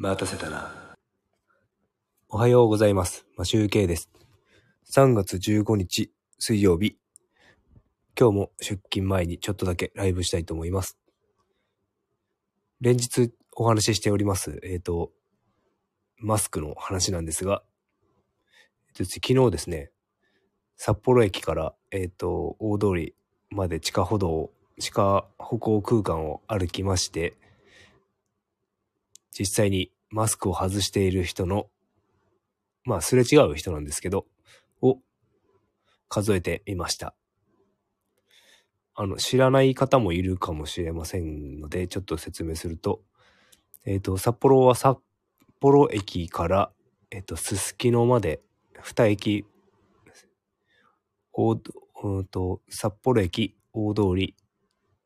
待たせたな。おはようございます。マシュウケイです。3月15日水曜日。今日も出勤前にちょっとだけライブしたいと思います。連日お話ししております、えっ、と、マスクの話なんですが、昨日ですね、札幌駅から、えっ、と、大通りまで地下歩道、地下歩行空間を歩きまして、実際にマスクを外している人の、まあ、すれ違う人なんですけど、を数えてみました。あの、知らない方もいるかもしれませんので、ちょっと説明すると、えっ、と、札幌は札幌駅から、えっ、と、すすきのまで、二駅、大うんと、札幌駅、大通り、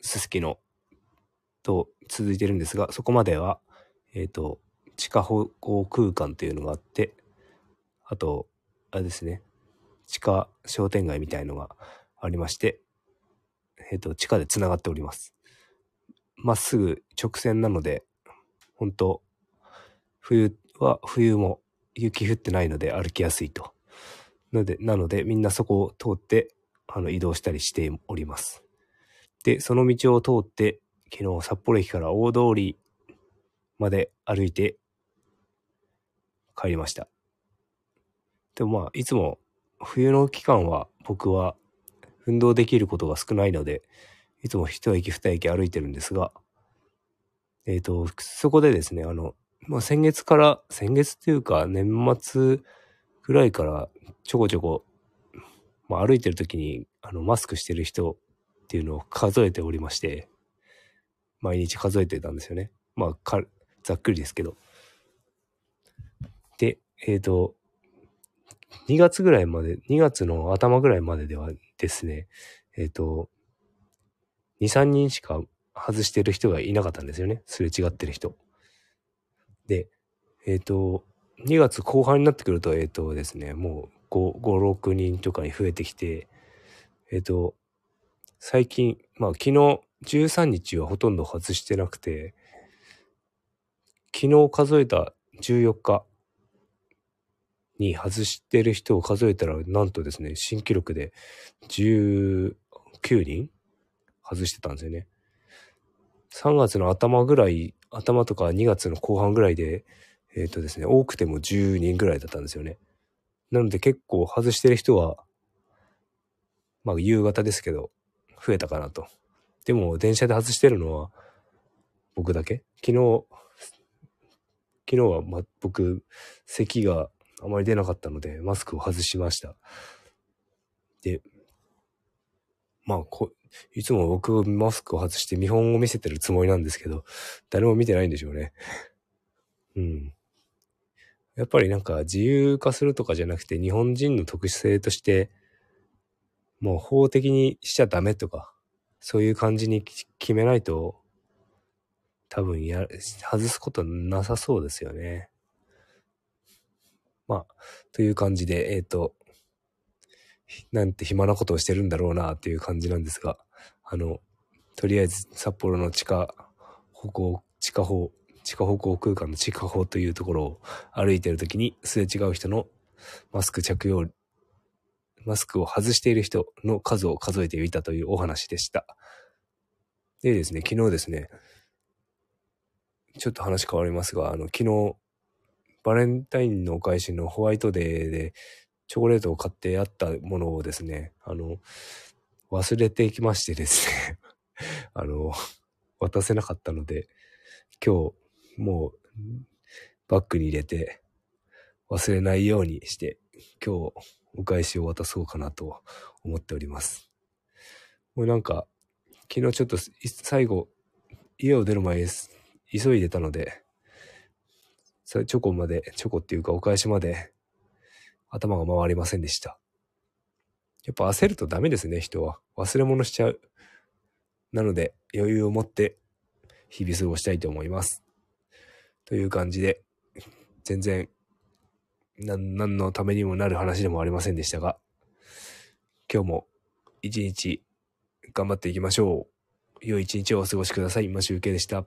すすきのと続いてるんですが、そこまでは、えっ、と、地下歩行空間というのがあって、あと、あれですね、地下商店街みたいのがありまして、えっ、と、地下で繋がっております。まっすぐ直線なので、本当冬は冬も雪降ってないので歩きやすいと。なので、なのでみんなそこを通って、あの、移動したりしております。で、その道を通って、昨日札幌駅から大通りまで歩いて帰りました。でもまあ、いつも冬の期間は僕は運動できることが少ないので、いつも一駅二駅歩いてるんですが、えっ、と、そこでですね、あの、まあ、先月から、先月っていうか年末ぐらいからちょこちょこ、まあ、歩いてる時にあのマスクしてる人っていうのを数えておりまして、毎日数えてたんですよね。まあ、ざっくりですけど。で、えっ、と、2月ぐらいまで、2月の頭ぐらいまでではですね、えっ、と、2、3人しか外してる人がいなかったんですよね。すれ違ってる人。で、えっ、と、2月後半になってくると、えっ、とですね、もう5、5、6人とかに増えてきて、えっ、と、最近、まあ昨日13日はほとんど外してなくて、昨日数えた14日に外してる人を数えたら、なんとですね、新記録で19人外してたんですよね。3月の頭ぐらい、頭とか2月の後半ぐらいで、えっ、とですね、多くても10人ぐらいだったんですよね。なので結構外してる人は、まあ夕方ですけど、増えたかなと。でも電車で外してるのは僕だけ？昨日、昨日は、ま、僕、咳があまり出なかったので、マスクを外しました。で、まあこ、いつも僕マスクを外して見本を見せてるつもりなんですけど、誰も見てないんでしょうね。うん。やっぱりなんか自由化するとかじゃなくて日本人の特殊性としてもう法的にしちゃダメとかそういう感じに決めないと多分や、外すことなさそうですよね。まあ、という感じで、えっ、と、なんて暇なことをしてるんだろうなっていう感じなんですが、あの、とりあえず札幌の地下歩行、地下歩、地下歩行空間の地下歩というところを歩いてるときにすれ違う人のマスク着用、マスクを外している人の数を数えてみたというお話でした。でですね、昨日ですね、ちょっと話変わりますが、あの、昨日、バレンタインのお返しのホワイトデーでチョコレートを買ってあったものをですね、あの、忘れていきましてですね、あの、渡せなかったので、今日、もう、バッグに入れて、忘れないようにして、今日、お返しを渡そうかなと思っております。もうなんか、昨日ちょっと最後、家を出る前です急いでたので、それチョコまで、チョコっていうかお返しまで頭が回りませんでした。やっぱ焦るとダメですね、人は。忘れ物しちゃう。なので、余裕を持って日々過ごしたいと思います。という感じで、全然、なん、何のためにもなる話でもありませんでしたが、今日も一日頑張っていきましょう。良い一日をお過ごしください。マシュウケイでした。